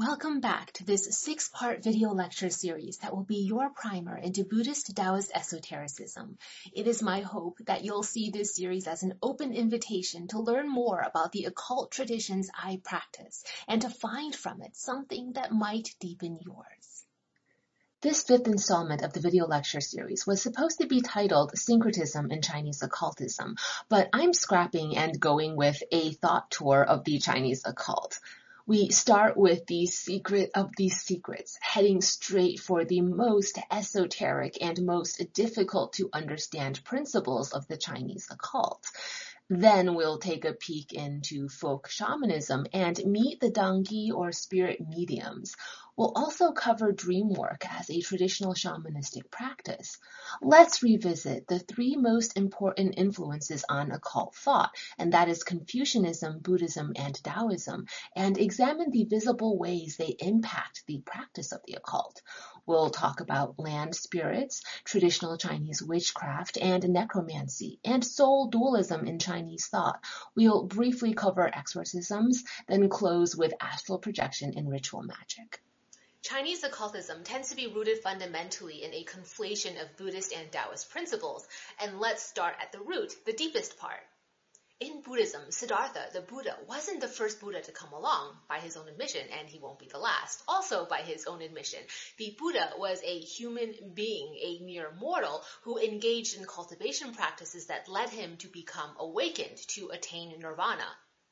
Welcome back to this six-part video lecture series that will be your primer into Buddhist Taoist esotericism. It is my hope that you'll see this series as an open invitation to learn more about the occult traditions I practice and to find from it something that might deepen yours. This fifth installment of the video lecture series was supposed to be titled Syncretism in Chinese Occultism, but I'm scrapping and going with a thought tour of the Chinese occult we start with the secret of these secrets, heading straight for the most esoteric and most difficult to understand principles of the Chinese occult. Then we'll take a peek into folk shamanism and meet the dangi or spirit mediums. We'll also cover dream work as a traditional shamanistic practice. Let's revisit the three most important influences on occult thought, and that is Confucianism, Buddhism, and Taoism, and examine the visible ways they impact the practice of the occult. We'll talk about land spirits, traditional Chinese witchcraft, and necromancy, and soul dualism in Chinese thought. We'll briefly cover exorcisms, then close with astral projection and ritual magic. Chinese occultism tends to be rooted fundamentally in a conflation of Buddhist and Taoist principles, and let's start at the root, the deepest part. In Buddhism, Siddhartha, the Buddha, wasn't the first Buddha to come along, by his own admission, and he won't be the last. Also, by his own admission, the Buddha was a human being, a mere mortal, who engaged in cultivation practices that led him to become awakened, to attain nirvana.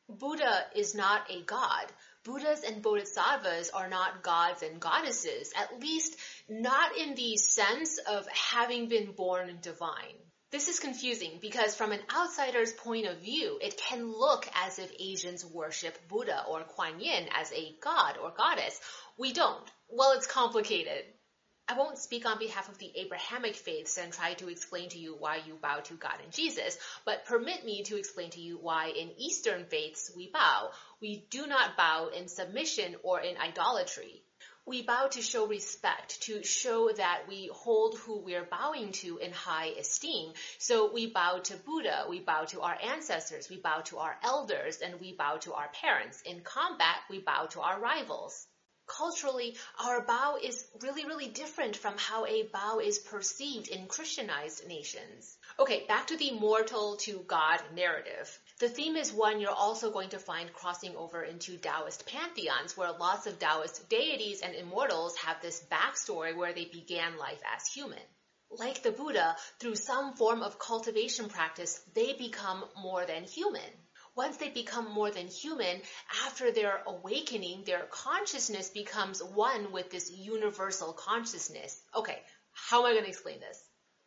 Buddha is not a god. Buddhas and Bodhisattvas are not gods and goddesses, at least not in the sense of having been born divine. This is confusing because from an outsider's point of view, it can look as if Asians worship Buddha or Kuan Yin as a god or goddess. We don't. Well, it's complicated. I won't speak on behalf of the Abrahamic faiths and try to explain to you why you bow to God and Jesus, but permit me to explain to you why in Eastern faiths we bow. We do not bow in submission or in idolatry we bow to show respect, to show that we hold who we're bowing to in high esteem. So we bow to Buddha, we bow to our ancestors, we bow to our elders, and we bow to our parents. In combat, we bow to our rivals. Culturally, our bow is really, really different from how a bow is perceived in Christianized nations. Okay, back to the mortal to God narrative. The theme is one you're also going to find crossing over into Taoist pantheons, where lots of Taoist deities and immortals have this backstory where they began life as human. Like the Buddha, through some form of cultivation practice, they become more than human. Once they become more than human, after their awakening, their consciousness becomes one with this universal consciousness. Okay, how am I going to explain this?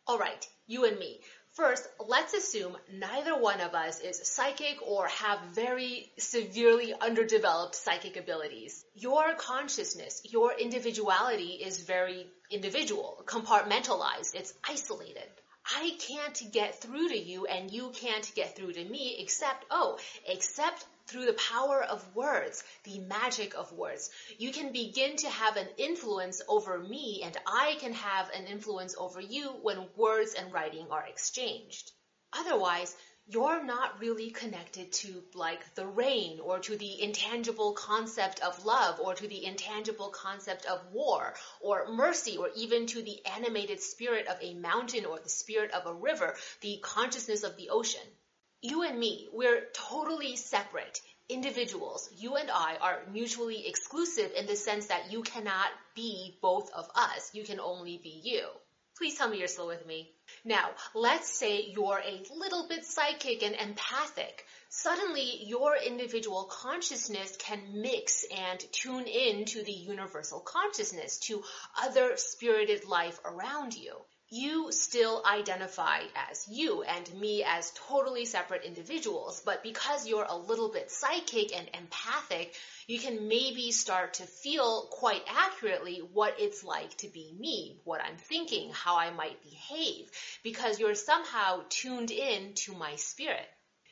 Alright, you and me. First, let's assume neither one of us is psychic or have very severely underdeveloped psychic abilities. Your consciousness, your individuality is very individual, compartmentalized, it's isolated. I can't get through to you and you can't get through to me except, oh, except through the power of words, the magic of words. You can begin to have an influence over me and I can have an influence over you when words and writing are exchanged. Otherwise, you're not really connected to like the rain or to the intangible concept of love or to the intangible concept of war or mercy or even to the animated spirit of a mountain or the spirit of a river, the consciousness of the ocean you and me, we're totally separate individuals. You and I are mutually exclusive in the sense that you cannot be both of us. You can only be you. Please tell me you're still with me. Now, let's say you're a little bit psychic and empathic. Suddenly, your individual consciousness can mix and tune in to the universal consciousness, to other spirited life around you you still identify as you and me as totally separate individuals, but because you're a little bit psychic and empathic, you can maybe start to feel quite accurately what it's like to be me, what I'm thinking, how I might behave, because you're somehow tuned in to my spirit.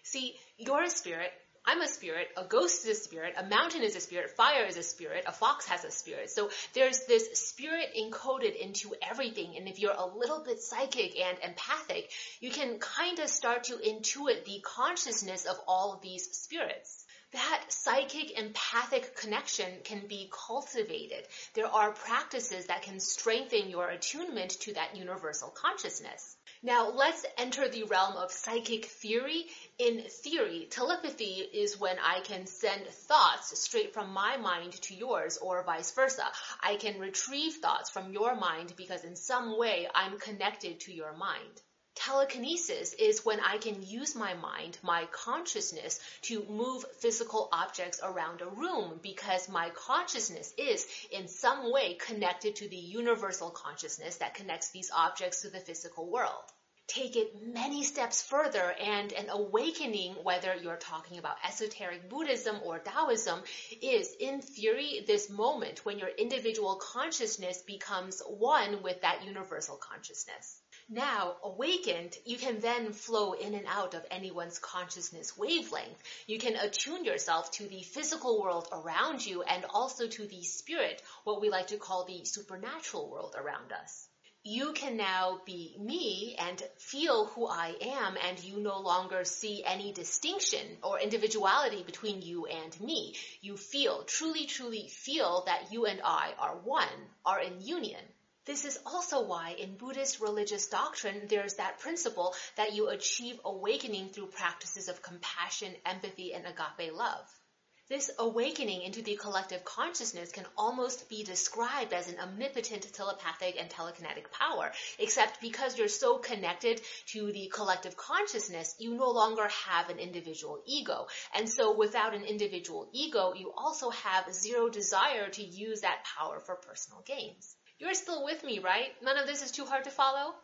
See, your spirit I'm a spirit, a ghost is a spirit, a mountain is a spirit, fire is a spirit, a fox has a spirit. So there's this spirit encoded into everything. And if you're a little bit psychic and empathic, you can kind of start to intuit the consciousness of all of these spirits. that psychic empathic connection can be cultivated. There are practices that can strengthen your attunement to that universal consciousness. Now let's enter the realm of psychic theory. In theory, telepathy is when I can send thoughts straight from my mind to yours or vice versa. I can retrieve thoughts from your mind because in some way I'm connected to your mind. Telekinesis is when I can use my mind, my consciousness, to move physical objects around a room because my consciousness is in some way connected to the universal consciousness that connects these objects to the physical world take it many steps further and an awakening, whether you're talking about esoteric Buddhism or Taoism, is in theory this moment when your individual consciousness becomes one with that universal consciousness. Now, awakened, you can then flow in and out of anyone's consciousness wavelength. You can attune yourself to the physical world around you and also to the spirit, what we like to call the supernatural world around us. You can now be me and feel who I am and you no longer see any distinction or individuality between you and me. You feel, truly, truly feel that you and I are one, are in union. This is also why in Buddhist religious doctrine there's that principle that you achieve awakening through practices of compassion, empathy, and agape love. This awakening into the collective consciousness can almost be described as an omnipotent telepathic and telekinetic power, except because you're so connected to the collective consciousness, you no longer have an individual ego. And so without an individual ego, you also have zero desire to use that power for personal gains. You're still with me, right? None of this is too hard to follow?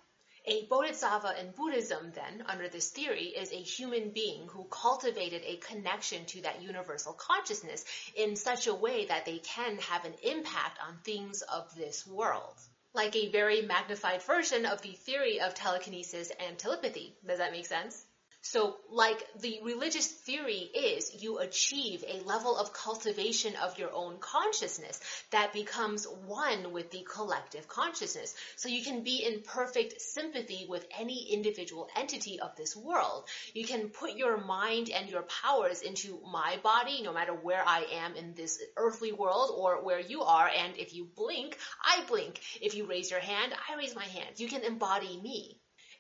A bodhisattva in Buddhism, then, under this theory, is a human being who cultivated a connection to that universal consciousness in such a way that they can have an impact on things of this world. Like a very magnified version of the theory of telekinesis and telepathy. Does that make sense? So like the religious theory is you achieve a level of cultivation of your own consciousness that becomes one with the collective consciousness. So you can be in perfect sympathy with any individual entity of this world. You can put your mind and your powers into my body, no matter where I am in this earthly world or where you are. And if you blink, I blink. If you raise your hand, I raise my hand. You can embody me.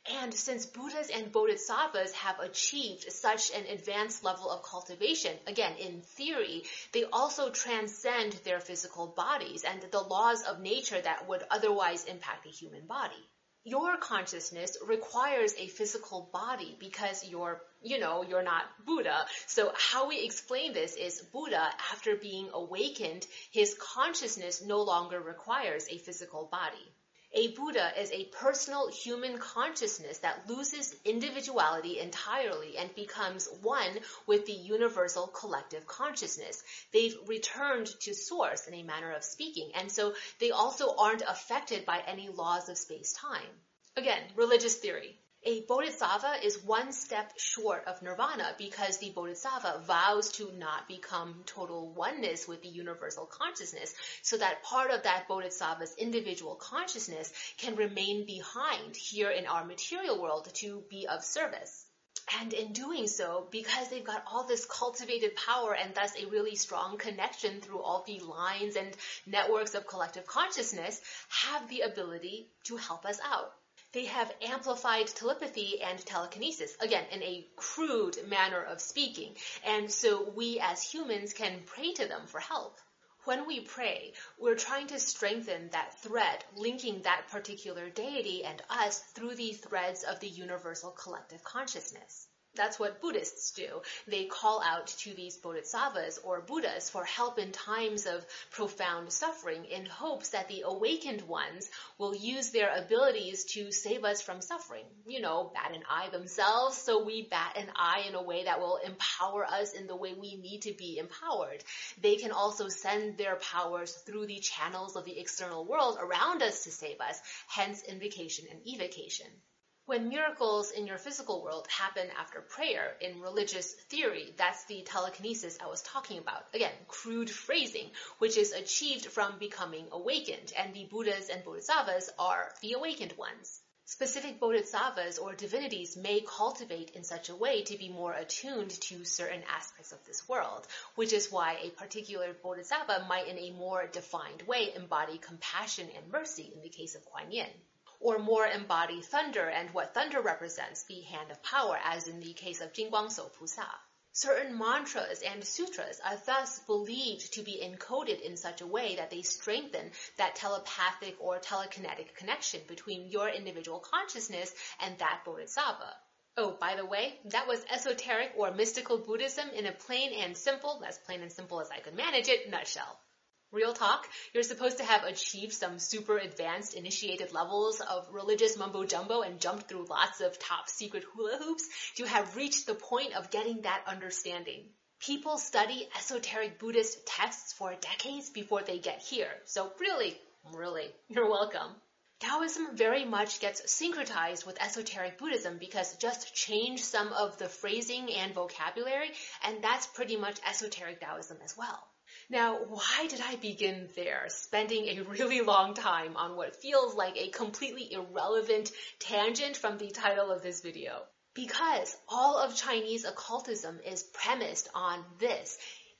And since Buddhas and Bodhisattvas have achieved such an advanced level of cultivation, again, in theory, they also transcend their physical bodies and the laws of nature that would otherwise impact the human body. Your consciousness requires a physical body because you're, you know, you're not Buddha. So how we explain this is Buddha, after being awakened, his consciousness no longer requires a physical body. A Buddha is a personal human consciousness that loses individuality entirely and becomes one with the universal collective consciousness. They've returned to source in a manner of speaking, and so they also aren't affected by any laws of space-time. Again, religious theory a bodhisattva is one step short of nirvana because the bodhisattva vows to not become total oneness with the universal consciousness so that part of that bodhisattva's individual consciousness can remain behind here in our material world to be of service. And in doing so, because they've got all this cultivated power and thus a really strong connection through all the lines and networks of collective consciousness, have the ability to help us out they have amplified telepathy and telekinesis, again, in a crude manner of speaking. And so we as humans can pray to them for help. When we pray, we're trying to strengthen that thread linking that particular deity and us through the threads of the universal collective consciousness. That's what Buddhists do. They call out to these bodhisattvas or Buddhas for help in times of profound suffering in hopes that the awakened ones will use their abilities to save us from suffering. You know, bat an eye themselves, so we bat an eye in a way that will empower us in the way we need to be empowered. They can also send their powers through the channels of the external world around us to save us, hence invocation and evocation. When miracles in your physical world happen after prayer in religious theory, that's the telekinesis I was talking about. Again, crude phrasing, which is achieved from becoming awakened, and the Buddhas and Bodhisattvas are the awakened ones. Specific bodhisattvas or divinities may cultivate in such a way to be more attuned to certain aspects of this world, which is why a particular bodhisattva might in a more defined way embody compassion and mercy in the case of Kuan Yin or more embody thunder and what thunder represents, the hand of power, as in the case of Jingang Shou Pusa. Certain mantras and sutras are thus believed to be encoded in such a way that they strengthen that telepathic or telekinetic connection between your individual consciousness and that bodhisattva. Oh, by the way, that was esoteric or mystical Buddhism in a plain and simple, as plain and simple as I could manage it, nutshell. Real talk, you're supposed to have achieved some super advanced initiated levels of religious mumbo jumbo and jumped through lots of top secret hula hoops to have reached the point of getting that understanding. People study esoteric Buddhist texts for decades before they get here. So really, really, you're welcome. Taoism very much gets syncretized with esoteric Buddhism because just change some of the phrasing and vocabulary, and that's pretty much esoteric Taoism as well. Now, why did I begin there, spending a really long time on what feels like a completely irrelevant tangent from the title of this video? Because all of Chinese occultism is premised on this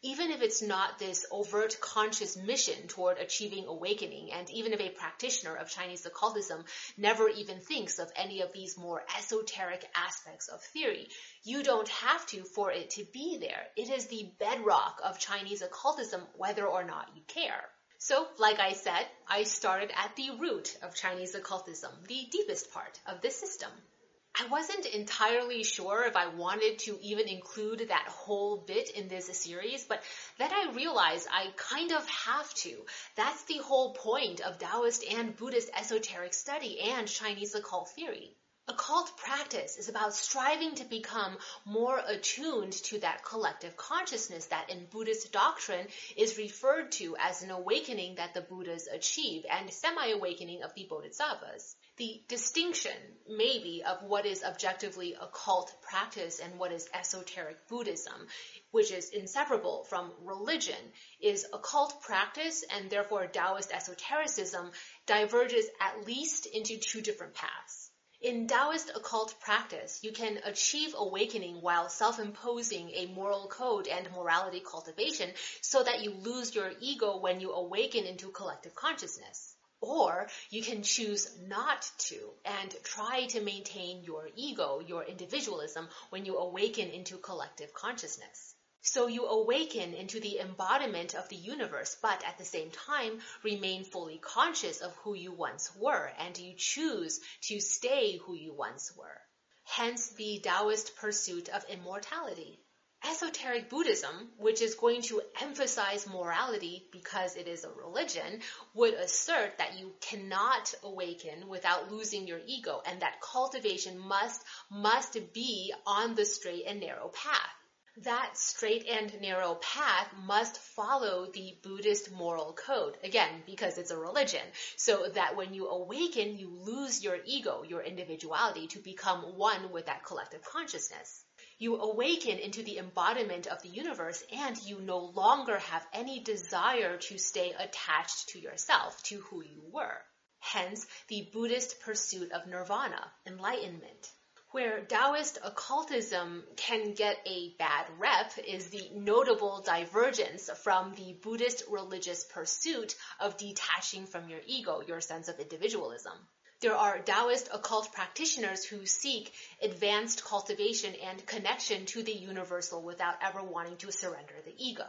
even if it's not this overt conscious mission toward achieving awakening, and even if a practitioner of Chinese occultism never even thinks of any of these more esoteric aspects of theory, you don't have to for it to be there. It is the bedrock of Chinese occultism whether or not you care. So, like I said, I started at the root of Chinese occultism, the deepest part of this system. I wasn't entirely sure if I wanted to even include that whole bit in this series, but then I realized I kind of have to. That's the whole point of Taoist and Buddhist esoteric study and Chinese occult theory. Occult practice is about striving to become more attuned to that collective consciousness that in Buddhist doctrine is referred to as an awakening that the Buddhas achieve and semi-awakening of the Bodhisattvas the distinction, maybe, of what is objectively occult practice and what is esoteric Buddhism, which is inseparable from religion, is occult practice and therefore Taoist esotericism diverges at least into two different paths. In Taoist occult practice, you can achieve awakening while self-imposing a moral code and morality cultivation so that you lose your ego when you awaken into collective consciousness. Or you can choose not to and try to maintain your ego, your individualism, when you awaken into collective consciousness. So you awaken into the embodiment of the universe, but at the same time remain fully conscious of who you once were, and you choose to stay who you once were. Hence the Taoist pursuit of immortality esoteric Buddhism, which is going to emphasize morality because it is a religion, would assert that you cannot awaken without losing your ego and that cultivation must, must be on the straight and narrow path. That straight and narrow path must follow the Buddhist moral code. Again, because it's a religion. So that when you awaken, you lose your ego, your individuality to become one with that collective consciousness you awaken into the embodiment of the universe and you no longer have any desire to stay attached to yourself, to who you were. Hence, the Buddhist pursuit of nirvana, enlightenment. Where Taoist occultism can get a bad rep is the notable divergence from the Buddhist religious pursuit of detaching from your ego, your sense of individualism there are Taoist occult practitioners who seek advanced cultivation and connection to the universal without ever wanting to surrender the ego.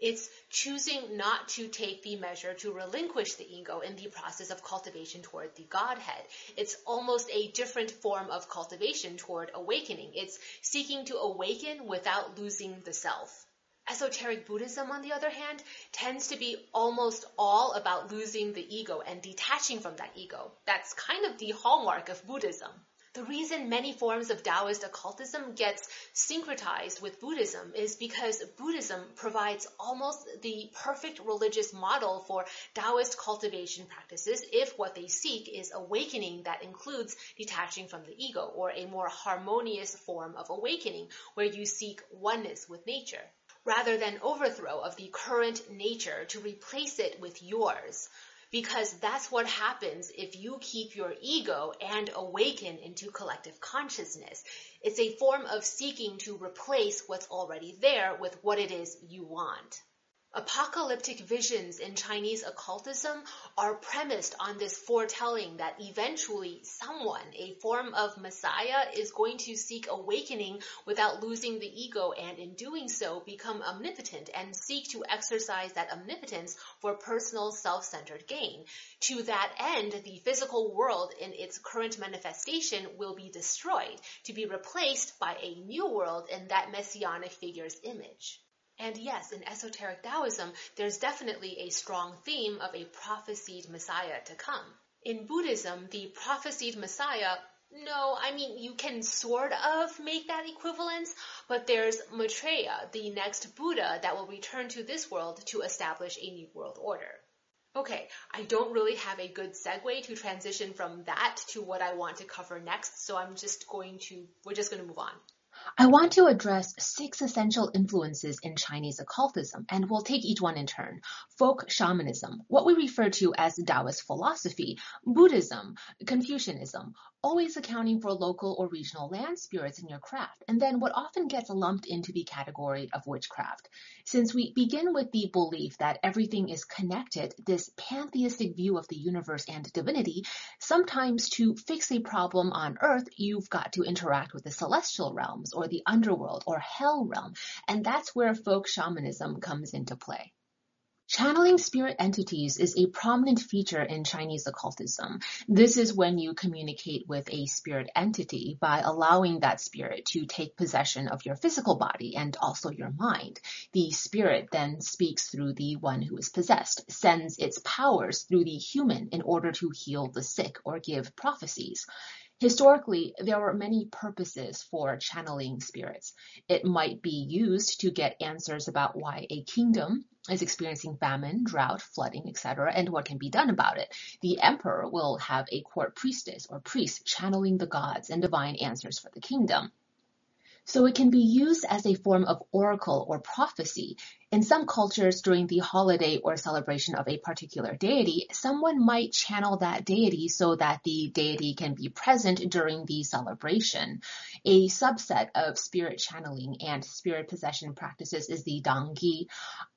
It's choosing not to take the measure to relinquish the ego in the process of cultivation toward the Godhead. It's almost a different form of cultivation toward awakening. It's seeking to awaken without losing the self. Esoteric Buddhism, on the other hand, tends to be almost all about losing the ego and detaching from that ego. That's kind of the hallmark of Buddhism. The reason many forms of Taoist occultism gets syncretized with Buddhism is because Buddhism provides almost the perfect religious model for Taoist cultivation practices if what they seek is awakening that includes detaching from the ego or a more harmonious form of awakening where you seek oneness with nature rather than overthrow of the current nature to replace it with yours. because that's what happens if you keep your ego and awaken into collective consciousness. It's a form of seeking to replace what's already there with what it is you want. Apocalyptic visions in Chinese occultism are premised on this foretelling that eventually someone, a form of Messiah, is going to seek awakening without losing the ego and in doing so become omnipotent and seek to exercise that omnipotence for personal self-centered gain. To that end, the physical world in its current manifestation will be destroyed to be replaced by a new world in that messianic figure's image. And yes, in esoteric Taoism, there's definitely a strong theme of a prophesied Messiah to come. In Buddhism, the prophesied Messiah no, I mean, you can sort of make that equivalence, but there's Maitreya, the next Buddha that will return to this world to establish a new world order. Okay, I don't really have a good segue to transition from that to what I want to cover next, so I'm just going to, we're just going to move on. I want to address six essential influences in Chinese occultism, and we'll take each one in turn. Folk shamanism, what we refer to as Taoist philosophy, Buddhism, Confucianism, always accounting for local or regional land spirits in your craft, and then what often gets lumped into the category of witchcraft. Since we begin with the belief that everything is connected, this pantheistic view of the universe and divinity, sometimes to fix a problem on earth, you've got to interact with the celestial realms or the underworld or hell realm, and that's where folk shamanism comes into play. Channeling spirit entities is a prominent feature in Chinese occultism. This is when you communicate with a spirit entity by allowing that spirit to take possession of your physical body and also your mind. The spirit then speaks through the one who is possessed, sends its powers through the human in order to heal the sick or give prophecies. Historically, there were many purposes for channeling spirits. It might be used to get answers about why a kingdom is experiencing famine, drought, flooding, etc., and what can be done about it. The emperor will have a court priestess or priest channeling the gods and divine answers for the kingdom. So it can be used as a form of oracle or prophecy. In some cultures, during the holiday or celebration of a particular deity, someone might channel that deity so that the deity can be present during the celebration. A subset of spirit channeling and spirit possession practices is the Dangyi.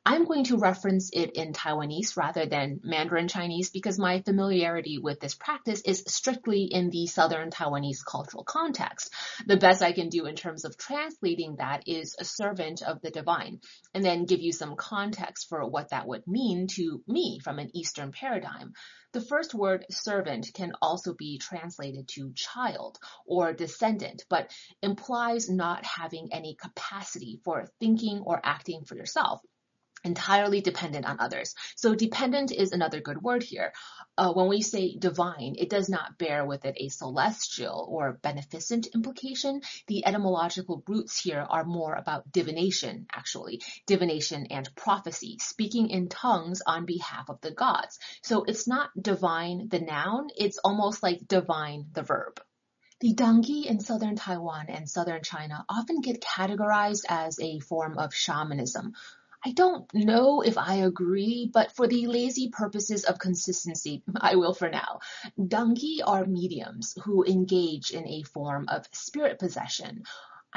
I'm going to reference it in Taiwanese rather than Mandarin Chinese because my familiarity with this practice is strictly in the Southern Taiwanese cultural context. The best I can do in terms of translating that is a servant of the divine and then give you some context for what that would mean to me from an Eastern paradigm. The first word servant can also be translated to child or descendant, but implies not having any capacity for thinking or acting for yourself entirely dependent on others. So dependent is another good word here. Uh, when we say divine, it does not bear with it a celestial or beneficent implication. The etymological roots here are more about divination, actually, divination and prophecy, speaking in tongues on behalf of the gods. So it's not divine, the noun, it's almost like divine, the verb. The Dangyi in southern Taiwan and southern China often get categorized as a form of shamanism, I don't know if I agree, but for the lazy purposes of consistency, I will for now. Dangyi are mediums who engage in a form of spirit possession,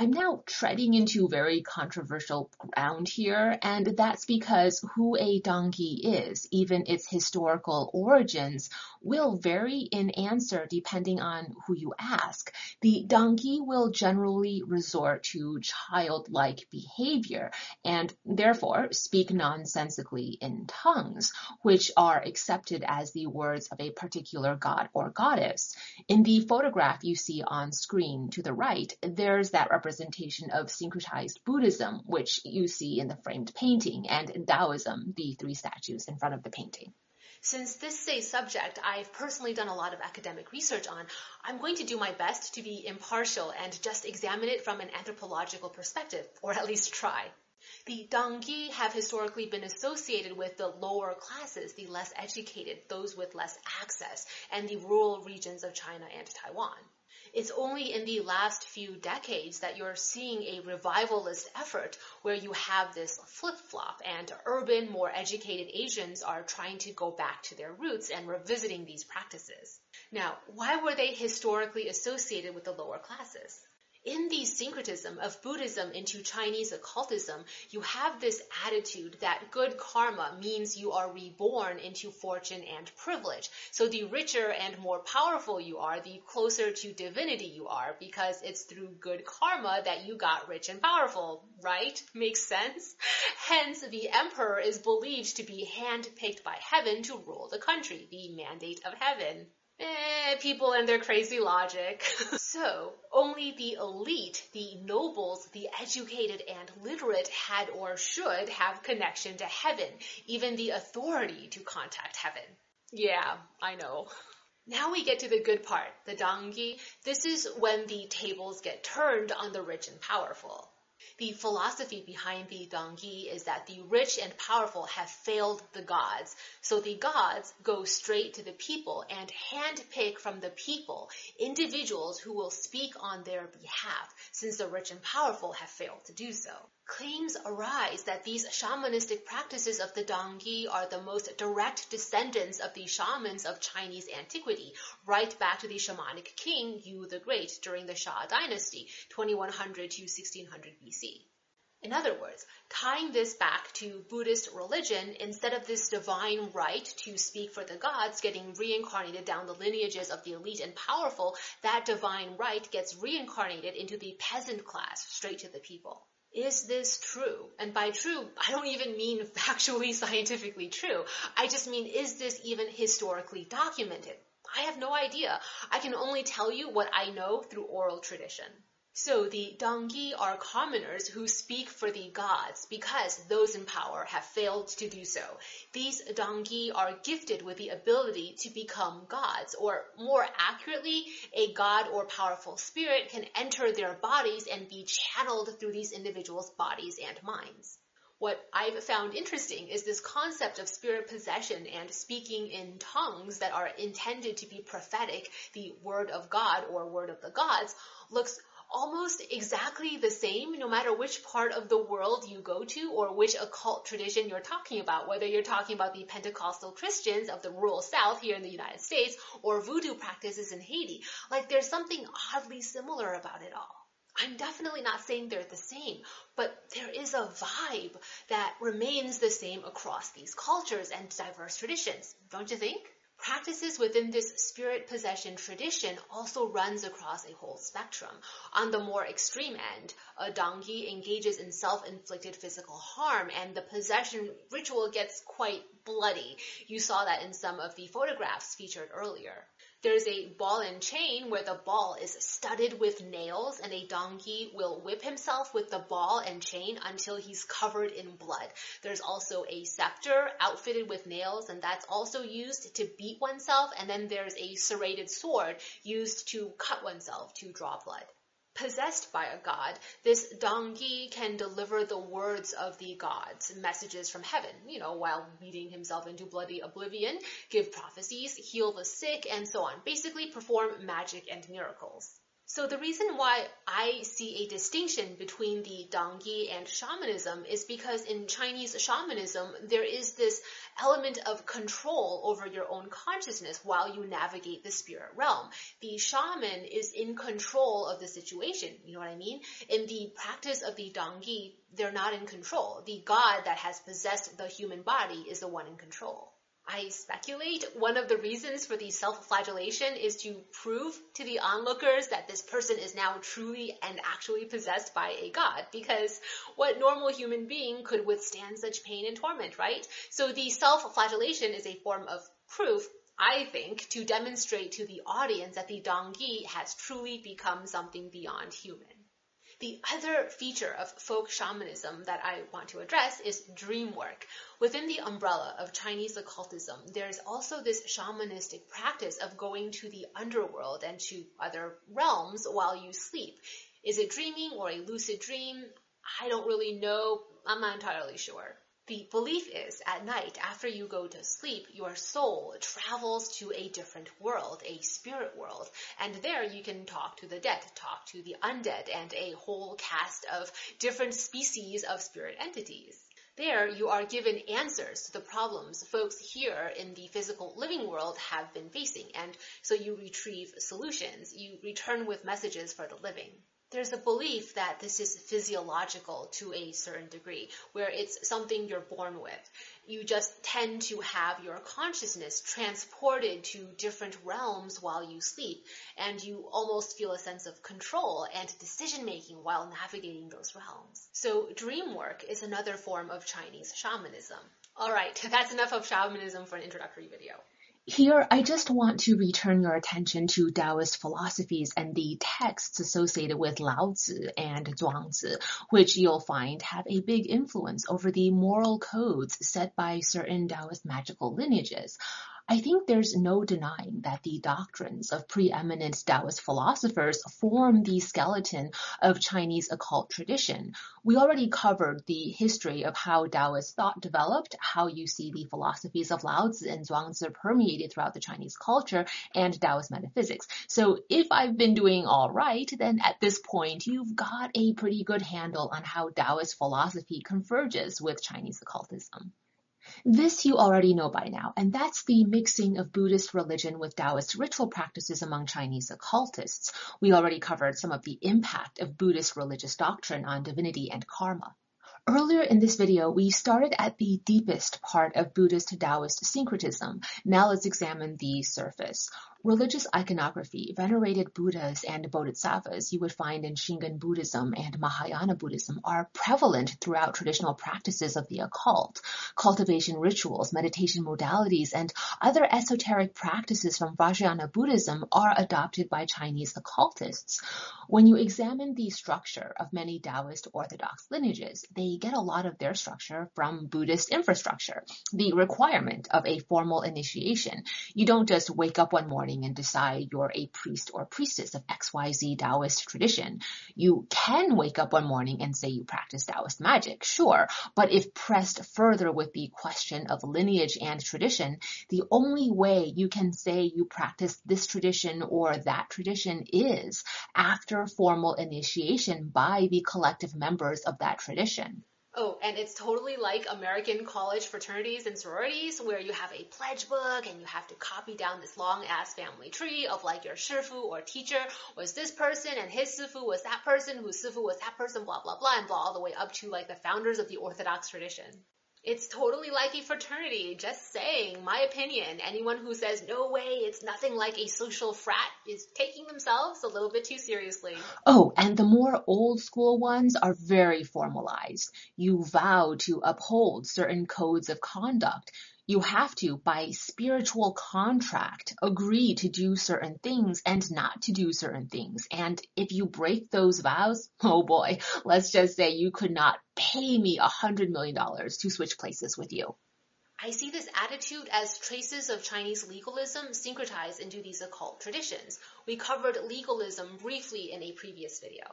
I'm now treading into very controversial ground here, and that's because who a Dangi is, even its historical origins, will vary in answer depending on who you ask. The Dangi will generally resort to childlike behavior and therefore speak nonsensically in tongues, which are accepted as the words of a particular god or goddess. In the photograph you see on screen to the right, there's that representation representation of syncretized Buddhism, which you see in the framed painting, and in Taoism, the three statues in front of the painting. Since this is a subject I've personally done a lot of academic research on, I'm going to do my best to be impartial and just examine it from an anthropological perspective, or at least try. The Dangyi have historically been associated with the lower classes, the less educated, those with less access, and the rural regions of China and Taiwan. It's only in the last few decades that you're seeing a revivalist effort where you have this flip-flop and urban, more educated Asians are trying to go back to their roots and revisiting these practices. Now, why were they historically associated with the lower classes? In the syncretism of Buddhism into Chinese occultism, you have this attitude that good karma means you are reborn into fortune and privilege. So the richer and more powerful you are, the closer to divinity you are, because it's through good karma that you got rich and powerful, right? Makes sense? Hence, the emperor is believed to be handpicked by heaven to rule the country, the mandate of heaven. Eh, people and their crazy logic. so, only the elite, the nobles, the educated and literate had or should have connection to heaven, even the authority to contact heaven. Yeah, I know. Now we get to the good part, the dangi. This is when the tables get turned on the rich and powerful. The philosophy behind the Dangi is that the rich and powerful have failed the gods. So the gods go straight to the people and handpick from the people individuals who will speak on their behalf since the rich and powerful have failed to do so. Claims arise that these shamanistic practices of the Dangi are the most direct descendants of the shamans of Chinese antiquity, right back to the shamanic king Yu the Great during the Xia dynasty, 2100 to 1600 BC. In other words, tying this back to Buddhist religion, instead of this divine right to speak for the gods getting reincarnated down the lineages of the elite and powerful, that divine right gets reincarnated into the peasant class, straight to the people. Is this true? And by true, I don't even mean factually scientifically true. I just mean, is this even historically documented? I have no idea. I can only tell you what I know through oral tradition. So the Dangi are commoners who speak for the gods because those in power have failed to do so. These Dangi are gifted with the ability to become gods, or more accurately, a god or powerful spirit can enter their bodies and be channeled through these individuals' bodies and minds. What I've found interesting is this concept of spirit possession and speaking in tongues that are intended to be prophetic, the word of God or word of the gods, looks almost exactly the same no matter which part of the world you go to or which occult tradition you're talking about, whether you're talking about the Pentecostal Christians of the rural South here in the United States or voodoo practices in Haiti. Like there's something oddly similar about it all. I'm definitely not saying they're the same, but there is a vibe that remains the same across these cultures and diverse traditions, don't you think? Practices within this spirit possession tradition also runs across a whole spectrum. On the more extreme end, a dangi engages in self-inflicted physical harm and the possession ritual gets quite bloody. You saw that in some of the photographs featured earlier. There's a ball and chain where the ball is studded with nails and a Dangi will whip himself with the ball and chain until he's covered in blood. There's also a scepter outfitted with nails and that's also used to beat oneself and then there's a serrated sword used to cut oneself to draw blood possessed by a god, this Dangi can deliver the words of the gods, messages from heaven, you know, while beating himself into bloody oblivion, give prophecies, heal the sick, and so on. Basically perform magic and miracles. So the reason why I see a distinction between the Dangi and shamanism is because in Chinese shamanism, there is this element of control over your own consciousness while you navigate the spirit realm. The shaman is in control of the situation. You know what I mean? In the practice of the Dangi, they're not in control. The god that has possessed the human body is the one in control. I speculate one of the reasons for the self-flagellation is to prove to the onlookers that this person is now truly and actually possessed by a god, because what normal human being could withstand such pain and torment, right? So the self-flagellation is a form of proof I think, to demonstrate to the audience that the Dangi has truly become something beyond human. The other feature of folk shamanism that I want to address is dream work. Within the umbrella of Chinese occultism, there is also this shamanistic practice of going to the underworld and to other realms while you sleep. Is it dreaming or a lucid dream? I don't really know. I'm not entirely sure. The belief is at night, after you go to sleep, your soul travels to a different world, a spirit world. And there you can talk to the dead, talk to the undead, and a whole cast of different species of spirit entities. There, you are given answers to the problems folks here in the physical living world have been facing, and so you retrieve solutions. You return with messages for the living there's a belief that this is physiological to a certain degree, where it's something you're born with. You just tend to have your consciousness transported to different realms while you sleep, and you almost feel a sense of control and decision making while navigating those realms. So dream work is another form of Chinese shamanism. Alright, that's enough of shamanism for an introductory video. Here, I just want to return your attention to Taoist philosophies and the texts associated with Lao Tzu and Zhuangzi, which you'll find have a big influence over the moral codes set by certain Taoist magical lineages. I think there's no denying that the doctrines of preeminent Taoist philosophers form the skeleton of Chinese occult tradition. We already covered the history of how Taoist thought developed, how you see the philosophies of Lao Tzu and Zhuangzi permeated throughout the Chinese culture, and Taoist metaphysics. So if I've been doing all right, then at this point you've got a pretty good handle on how Taoist philosophy converges with Chinese occultism. This you already know by now, and that's the mixing of Buddhist religion with Taoist ritual practices among Chinese occultists. We already covered some of the impact of Buddhist religious doctrine on divinity and karma. Earlier in this video, we started at the deepest part of Buddhist Taoist syncretism. Now let's examine the surface religious iconography, venerated Buddhas and Bodhisattvas you would find in Shingon Buddhism and Mahayana Buddhism are prevalent throughout traditional practices of the occult. Cultivation rituals, meditation modalities, and other esoteric practices from Vajrayana Buddhism are adopted by Chinese occultists. When you examine the structure of many Taoist Orthodox lineages, they get a lot of their structure from Buddhist infrastructure, the requirement of a formal initiation. You don't just wake up one morning morning and decide you're a priest or priestess of XYZ Taoist tradition. You can wake up one morning and say you practice Taoist magic, sure, but if pressed further with the question of lineage and tradition, the only way you can say you practice this tradition or that tradition is after formal initiation by the collective members of that tradition. Oh, and it's totally like American college fraternities and sororities where you have a pledge book and you have to copy down this long ass family tree of like your shifu or teacher was this person and his sifu was that person whose sifu was that person, blah, blah, blah, and blah, all the way up to like the founders of the Orthodox tradition. It's totally like a fraternity, just saying, my opinion. Anyone who says, no way, it's nothing like a social frat is taking themselves a little bit too seriously. Oh, and the more old school ones are very formalized. You vow to uphold certain codes of conduct you have to, by spiritual contract, agree to do certain things and not to do certain things. And if you break those vows, oh boy, let's just say you could not pay me a hundred million dollars to switch places with you. I see this attitude as traces of Chinese legalism syncretized into these occult traditions. We covered legalism briefly in a previous video.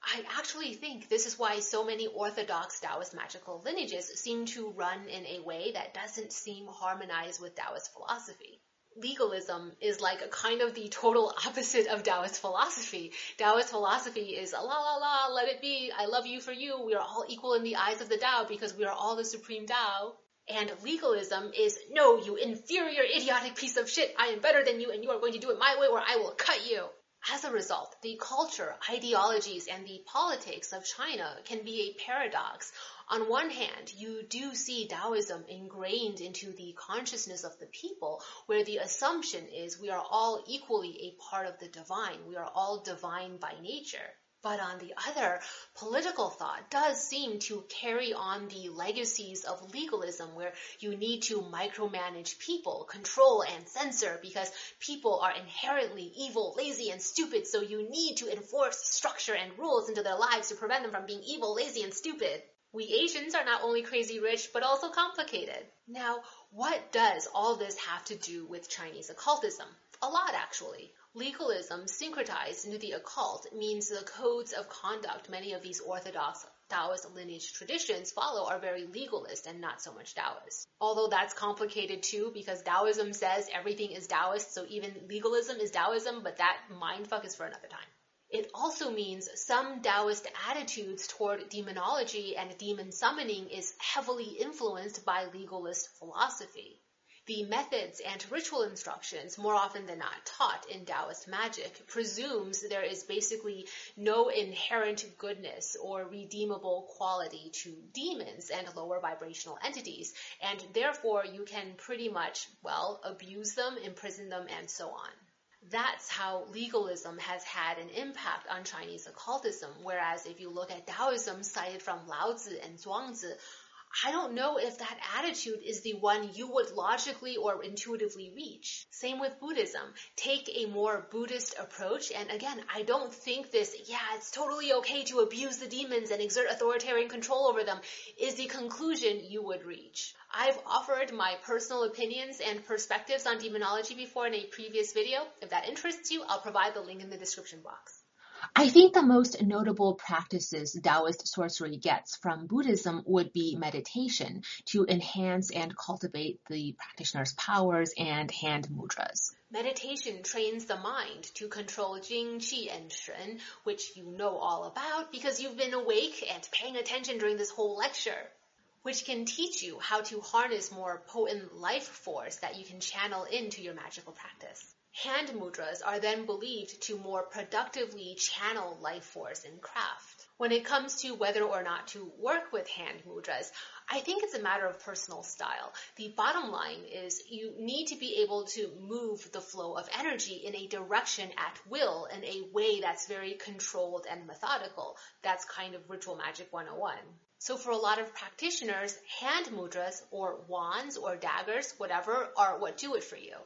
I actually think this is why so many orthodox Taoist magical lineages seem to run in a way that doesn't seem harmonized with Taoist philosophy. Legalism is like a kind of the total opposite of Taoist philosophy. Taoist philosophy is la la la, let it be, I love you for you, we are all equal in the eyes of the Tao because we are all the supreme Tao. And legalism is, no, you inferior idiotic piece of shit, I am better than you and you are going to do it my way or I will cut you. As a result, the culture, ideologies, and the politics of China can be a paradox. On one hand, you do see Taoism ingrained into the consciousness of the people, where the assumption is we are all equally a part of the divine. We are all divine by nature. But on the other, political thought does seem to carry on the legacies of legalism where you need to micromanage people, control and censor because people are inherently evil, lazy, and stupid, so you need to enforce structure and rules into their lives to prevent them from being evil, lazy, and stupid. We Asians are not only crazy rich, but also complicated. Now, what does all this have to do with Chinese occultism? A lot, actually. Legalism syncretized into the occult means the codes of conduct many of these orthodox Taoist lineage traditions follow are very legalist and not so much Taoist. Although that's complicated too because Taoism says everything is Taoist, so even legalism is Taoism, but that mindfuck is for another time. It also means some Taoist attitudes toward demonology and demon summoning is heavily influenced by legalist philosophy. The methods and ritual instructions, more often than not taught in Taoist magic, presumes there is basically no inherent goodness or redeemable quality to demons and lower vibrational entities, and therefore you can pretty much, well, abuse them, imprison them, and so on that's how legalism has had an impact on Chinese occultism. Whereas if you look at Taoism cited from Laozi and Zhuangzi, I don't know if that attitude is the one you would logically or intuitively reach. Same with Buddhism. Take a more Buddhist approach. And again, I don't think this, yeah, it's totally okay to abuse the demons and exert authoritarian control over them is the conclusion you would reach. I've offered my personal opinions and perspectives on demonology before in a previous video. If that interests you, I'll provide the link in the description box. I think the most notable practices Taoist sorcery gets from Buddhism would be meditation to enhance and cultivate the practitioner's powers and hand mudras. Meditation trains the mind to control Jing, Qi, and Shen, which you know all about because you've been awake and paying attention during this whole lecture which can teach you how to harness more potent life force that you can channel into your magical practice. Hand mudras are then believed to more productively channel life force in craft. When it comes to whether or not to work with hand mudras, I think it's a matter of personal style. The bottom line is you need to be able to move the flow of energy in a direction at will in a way that's very controlled and methodical. That's kind of ritual magic 101. So for a lot of practitioners, hand mudras or wands or daggers, whatever, are what do it for you.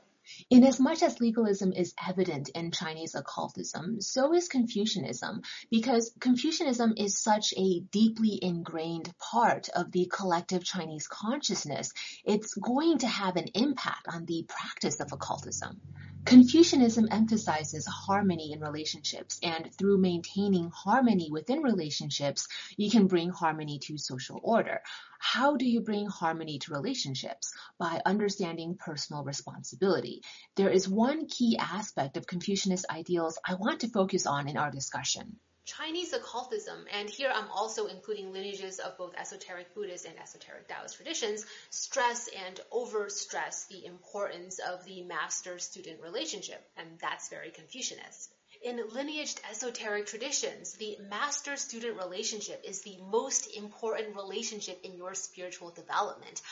Inasmuch as legalism is evident in Chinese occultism, so is Confucianism, because Confucianism is such a deeply ingrained part of the collective Chinese consciousness, it's going to have an impact on the practice of occultism. Confucianism emphasizes harmony in relationships, and through maintaining harmony within relationships, you can bring harmony to social order. How do you bring harmony to relationships? By understanding personal responsibility. There is one key aspect of Confucianist ideals I want to focus on in our discussion. Chinese occultism, and here I'm also including lineages of both esoteric Buddhist and esoteric Taoist traditions, stress and overstress the importance of the master-student relationship, and that's very Confucianist. In lineaged esoteric traditions, the master-student relationship is the most important relationship in your spiritual development.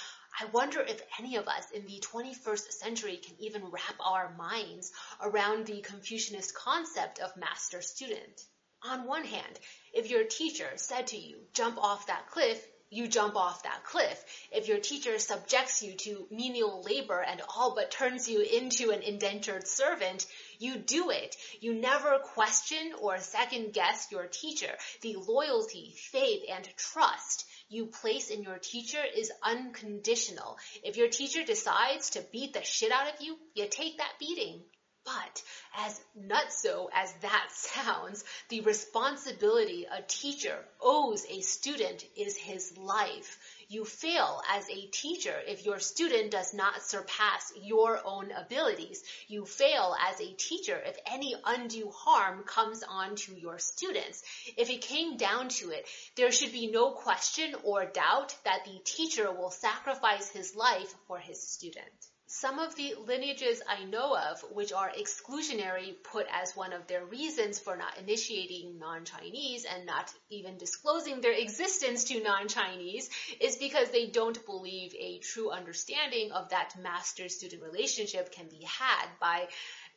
I wonder if any of us in the 21st century can even wrap our minds around the Confucianist concept of master-student. On one hand, if your teacher said to you, jump off that cliff, you jump off that cliff. If your teacher subjects you to menial labor and all but turns you into an indentured servant, you do it. You never question or second guess your teacher. The loyalty, faith, and trust you place in your teacher is unconditional. If your teacher decides to beat the shit out of you, you take that beating. But as nutso as that sounds, the responsibility a teacher owes a student is his life. You fail as a teacher if your student does not surpass your own abilities. You fail as a teacher if any undue harm comes on to your students. If it came down to it, there should be no question or doubt that the teacher will sacrifice his life for his student. Some of the lineages I know of, which are exclusionary, put as one of their reasons for not initiating non-Chinese and not even disclosing their existence to non-Chinese, is because they don't believe a true understanding of that master-student relationship can be had by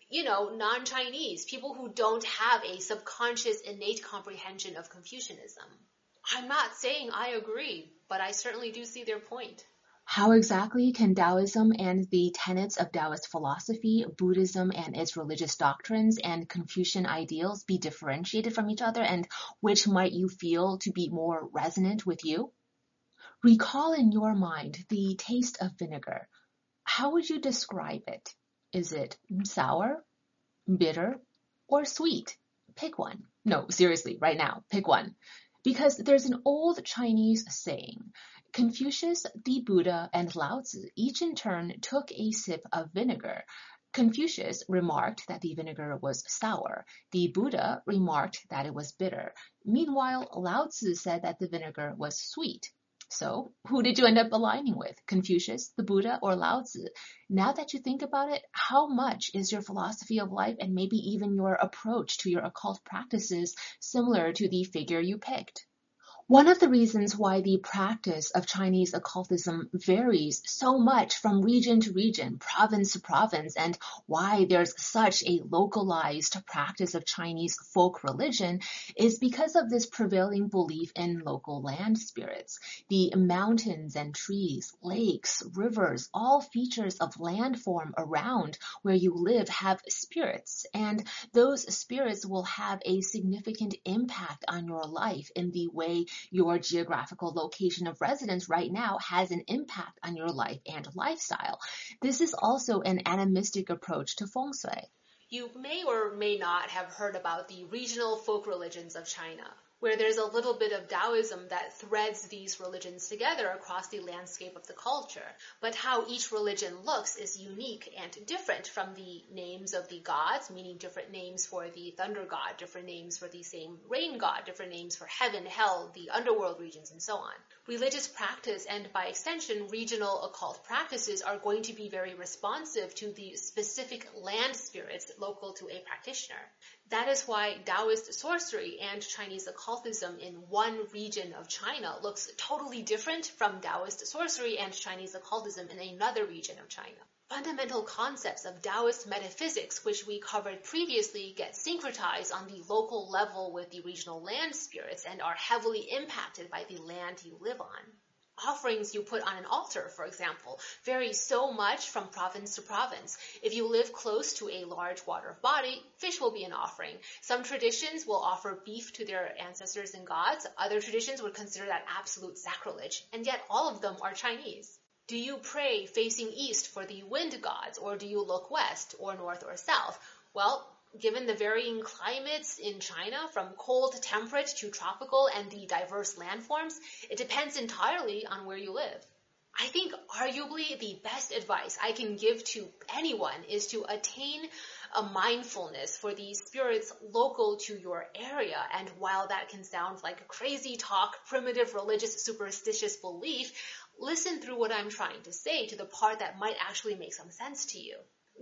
you know, non-Chinese, people who don't have a subconscious innate comprehension of Confucianism. I'm not saying I agree, but I certainly do see their point. How exactly can Taoism and the tenets of Taoist philosophy, Buddhism and its religious doctrines, and Confucian ideals be differentiated from each other, and which might you feel to be more resonant with you? Recall in your mind the taste of vinegar. How would you describe it? Is it sour, bitter, or sweet? Pick one. No, seriously, right now, pick one. Because there's an old Chinese saying, Confucius, the Buddha, and Lao Tzu each in turn took a sip of vinegar. Confucius remarked that the vinegar was sour. The Buddha remarked that it was bitter. Meanwhile, Lao Tzu said that the vinegar was sweet. So, who did you end up aligning with? Confucius, the Buddha, or Lao Tzu? Now that you think about it, how much is your philosophy of life and maybe even your approach to your occult practices similar to the figure you picked? One of the reasons why the practice of Chinese occultism varies so much from region to region, province to province, and why there's such a localized practice of Chinese folk religion is because of this prevailing belief in local land spirits. The mountains and trees, lakes, rivers, all features of landform around where you live have spirits, and those spirits will have a significant impact on your life in the way your geographical location of residence right now has an impact on your life and lifestyle. This is also an animistic approach to feng shui. You may or may not have heard about the regional folk religions of China where there's a little bit of Taoism that threads these religions together across the landscape of the culture. But how each religion looks is unique and different from the names of the gods, meaning different names for the thunder god, different names for the same rain god, different names for heaven, hell, the underworld regions, and so on. Religious practice and by extension regional occult practices are going to be very responsive to the specific land spirits local to a practitioner. That is why Taoist sorcery and Chinese occultism in one region of China looks totally different from Taoist sorcery and Chinese occultism in another region of China. Fundamental concepts of Taoist metaphysics, which we covered previously, get syncretized on the local level with the regional land spirits and are heavily impacted by the land you live on offerings you put on an altar, for example, vary so much from province to province. If you live close to a large water body, fish will be an offering. Some traditions will offer beef to their ancestors and gods. Other traditions would consider that absolute sacrilege. And yet all of them are Chinese. Do you pray facing east for the wind gods, or do you look west, or north or south? Well, given the varying climates in China, from cold temperate to tropical and the diverse landforms, it depends entirely on where you live. I think arguably the best advice I can give to anyone is to attain a mindfulness for the spirits local to your area. And while that can sound like crazy talk, primitive religious superstitious belief, listen through what I'm trying to say to the part that might actually make some sense to you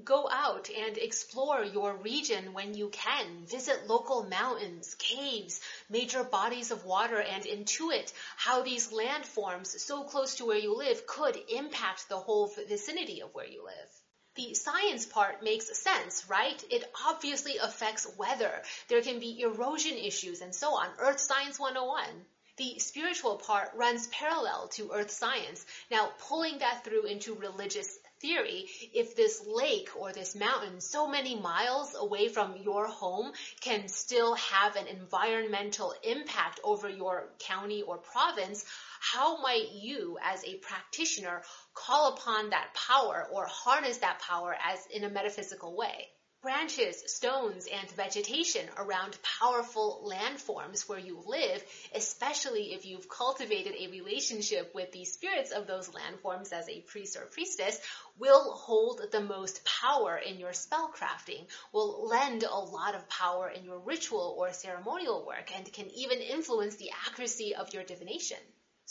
go out and explore your region when you can. Visit local mountains, caves, major bodies of water, and intuit how these landforms so close to where you live could impact the whole vicinity of where you live. The science part makes sense, right? It obviously affects weather. There can be erosion issues and so on. Earth Science 101 the spiritual part runs parallel to earth science. Now, pulling that through into religious theory, if this lake or this mountain so many miles away from your home can still have an environmental impact over your county or province, how might you as a practitioner call upon that power or harness that power as in a metaphysical way? Branches, stones, and vegetation around powerful landforms where you live, especially if you've cultivated a relationship with the spirits of those landforms as a priest or priestess, will hold the most power in your spell crafting, will lend a lot of power in your ritual or ceremonial work, and can even influence the accuracy of your divination.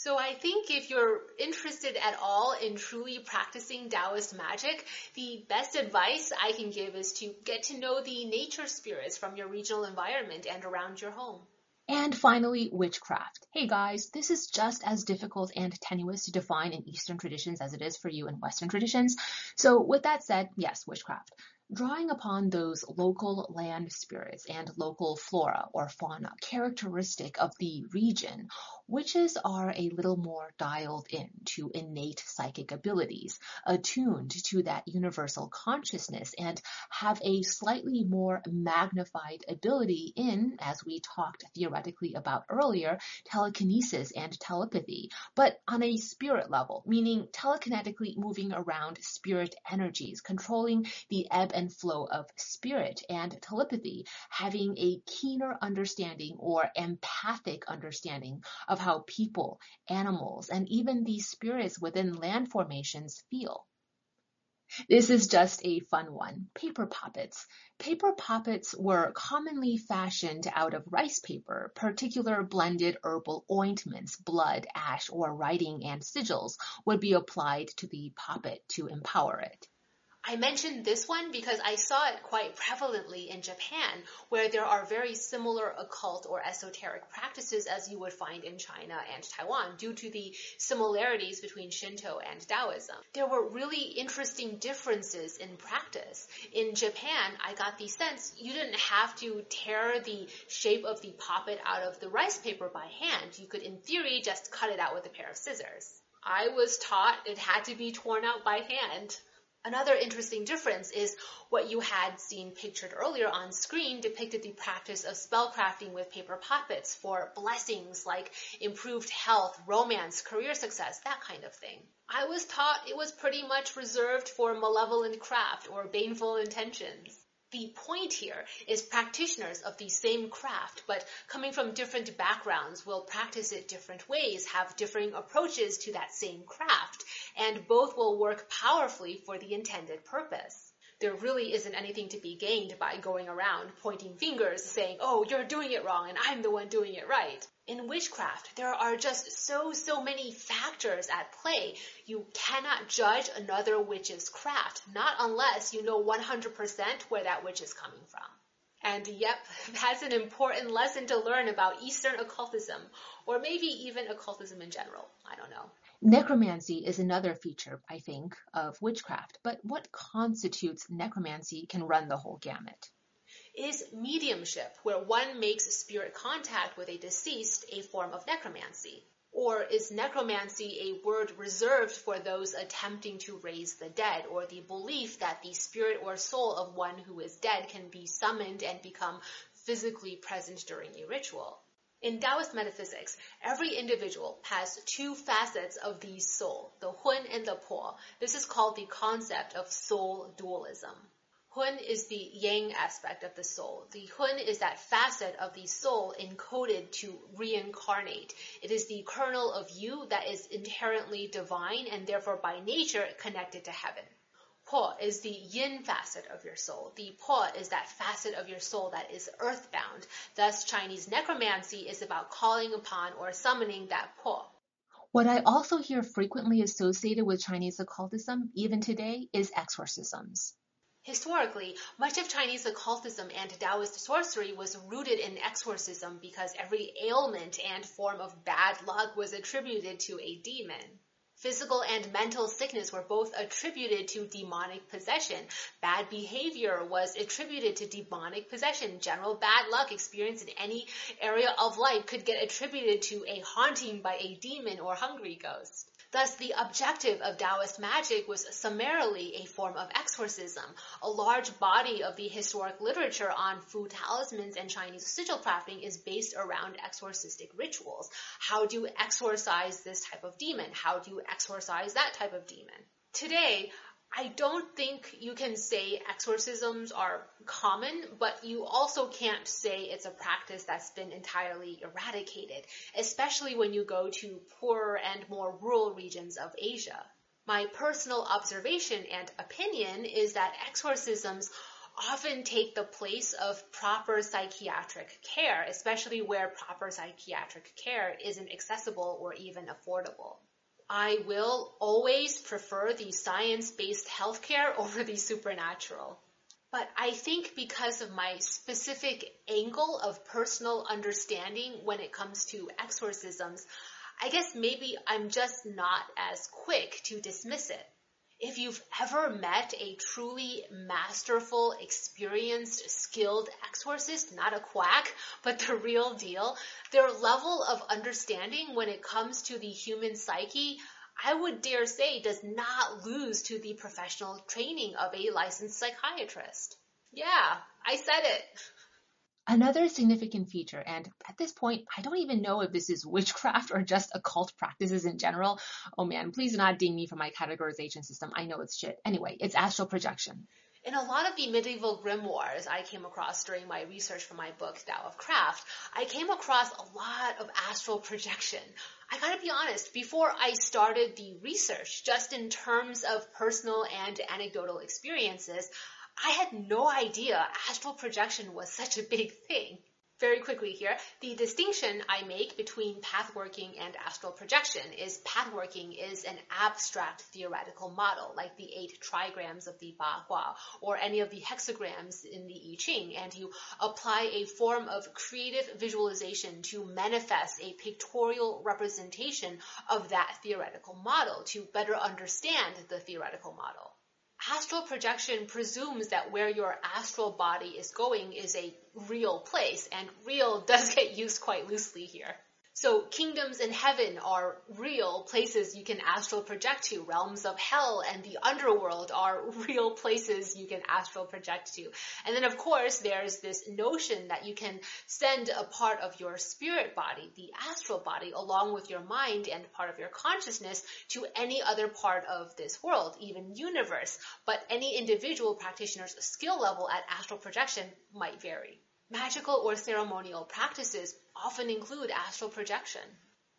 So I think if you're interested at all in truly practicing Taoist magic, the best advice I can give is to get to know the nature spirits from your regional environment and around your home. And finally, witchcraft. Hey guys, this is just as difficult and tenuous to define in Eastern traditions as it is for you in Western traditions. So with that said, yes, witchcraft drawing upon those local land spirits and local flora or fauna characteristic of the region, witches are a little more dialed in to innate psychic abilities, attuned to that universal consciousness, and have a slightly more magnified ability in, as we talked theoretically about earlier, telekinesis and telepathy, but on a spirit level, meaning telekinetically moving around spirit energies, controlling the ebb and flow of spirit and telepathy, having a keener understanding or empathic understanding of how people, animals, and even the spirits within land formations feel. This is just a fun one. Paper poppets. Paper poppets were commonly fashioned out of rice paper. Particular blended herbal ointments, blood, ash, or writing and sigils would be applied to the poppet to empower it. I mentioned this one because I saw it quite prevalently in Japan, where there are very similar occult or esoteric practices as you would find in China and Taiwan due to the similarities between Shinto and Taoism. There were really interesting differences in practice. In Japan, I got the sense you didn't have to tear the shape of the poppet out of the rice paper by hand. You could, in theory, just cut it out with a pair of scissors. I was taught it had to be torn out by hand. Another interesting difference is what you had seen pictured earlier on screen depicted the practice of spellcrafting with paper poppets for blessings like improved health, romance, career success, that kind of thing. I was taught it was pretty much reserved for malevolent craft or baneful intentions. The point here is practitioners of the same craft, but coming from different backgrounds will practice it different ways, have differing approaches to that same craft, and both will work powerfully for the intended purpose. There really isn't anything to be gained by going around pointing fingers saying, oh, you're doing it wrong and I'm the one doing it right in witchcraft, there are just so, so many factors at play. You cannot judge another witch's craft, not unless you know 100% where that witch is coming from. And yep, that's an important lesson to learn about Eastern occultism, or maybe even occultism in general. I don't know. Necromancy is another feature, I think, of witchcraft, but what constitutes necromancy can run the whole gamut is mediumship, where one makes spirit contact with a deceased, a form of necromancy? Or is necromancy a word reserved for those attempting to raise the dead, or the belief that the spirit or soul of one who is dead can be summoned and become physically present during a ritual? In Taoist metaphysics, every individual has two facets of the soul, the hun and the po. This is called the concept of soul dualism. Hun is the yang aspect of the soul. The Hun is that facet of the soul encoded to reincarnate. It is the kernel of you that is inherently divine and therefore by nature connected to heaven. Po is the yin facet of your soul. The Po is that facet of your soul that is earthbound. Thus, Chinese necromancy is about calling upon or summoning that Po. What I also hear frequently associated with Chinese occultism, even today, is exorcisms. Historically, much of Chinese occultism and Taoist sorcery was rooted in exorcism because every ailment and form of bad luck was attributed to a demon. Physical and mental sickness were both attributed to demonic possession. Bad behavior was attributed to demonic possession. General bad luck experienced in any area of life could get attributed to a haunting by a demon or hungry ghost. Thus, the objective of Taoist magic was summarily a form of exorcism. A large body of the historic literature on Fu talismans and Chinese sigil crafting is based around exorcistic rituals. How do you exorcise this type of demon? How do you exorcise that type of demon? Today, I don't think you can say exorcisms are common, but you also can't say it's a practice that's been entirely eradicated, especially when you go to poorer and more rural regions of Asia. My personal observation and opinion is that exorcisms often take the place of proper psychiatric care, especially where proper psychiatric care isn't accessible or even affordable. I will always prefer the science-based healthcare over the supernatural. But I think because of my specific angle of personal understanding when it comes to exorcisms, I guess maybe I'm just not as quick to dismiss it. If you've ever met a truly masterful, experienced, skilled exorcist, not a quack, but the real deal, their level of understanding when it comes to the human psyche, I would dare say does not lose to the professional training of a licensed psychiatrist. Yeah, I said it. Another significant feature, and at this point, I don't even know if this is witchcraft or just occult practices in general. Oh man, please do not ding me for my categorization system. I know it's shit. Anyway, it's astral projection. In a lot of the medieval grimoires I came across during my research for my book, Tao of Craft, I came across a lot of astral projection. I gotta be honest, before I started the research, just in terms of personal and anecdotal experiences, I had no idea astral projection was such a big thing. Very quickly here, the distinction I make between pathworking and astral projection is pathworking is an abstract theoretical model, like the eight trigrams of the Ba Gua or any of the hexagrams in the I Ching, and you apply a form of creative visualization to manifest a pictorial representation of that theoretical model to better understand the theoretical model astral projection presumes that where your astral body is going is a real place, and real does get used quite loosely here. So kingdoms in heaven are real places you can astral project to. Realms of hell and the underworld are real places you can astral project to. And then of course there's this notion that you can send a part of your spirit body, the astral body, along with your mind and part of your consciousness to any other part of this world, even universe. But any individual practitioner's skill level at astral projection might vary. Magical or ceremonial practices often include astral projection.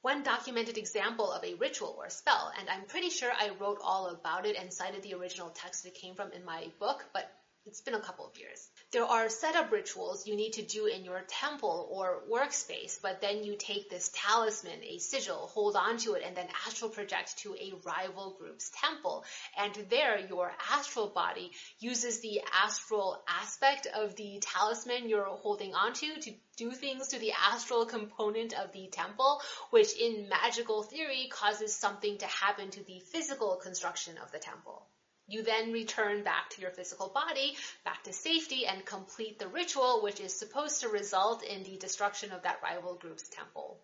One documented example of a ritual or spell, and I'm pretty sure I wrote all about it and cited the original text it came from in my book, but it's been a couple of years. There are setup rituals you need to do in your temple or workspace, but then you take this talisman, a sigil, hold onto it, and then astral project to a rival group's temple. And there, your astral body uses the astral aspect of the talisman you're holding onto to do things to the astral component of the temple, which in magical theory causes something to happen to the physical construction of the temple. You then return back to your physical body, back to safety, and complete the ritual, which is supposed to result in the destruction of that rival group's temple.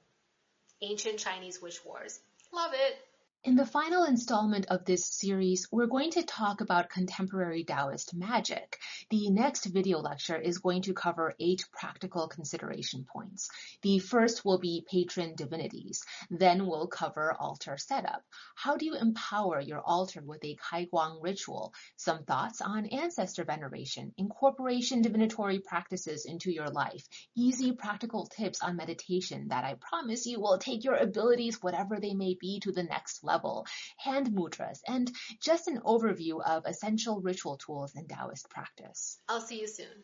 Ancient Chinese Witch Wars. Love it! In the final installment of this series, we're going to talk about contemporary Taoist magic. The next video lecture is going to cover eight practical consideration points. The first will be patron divinities. Then we'll cover altar setup. How do you empower your altar with a Kaiguang ritual? Some thoughts on ancestor veneration, incorporation divinatory practices into your life, easy practical tips on meditation that I promise you will take your abilities, whatever they may be, to the next level, hand mudras, and just an overview of essential ritual tools in Taoist practice. I'll see you soon.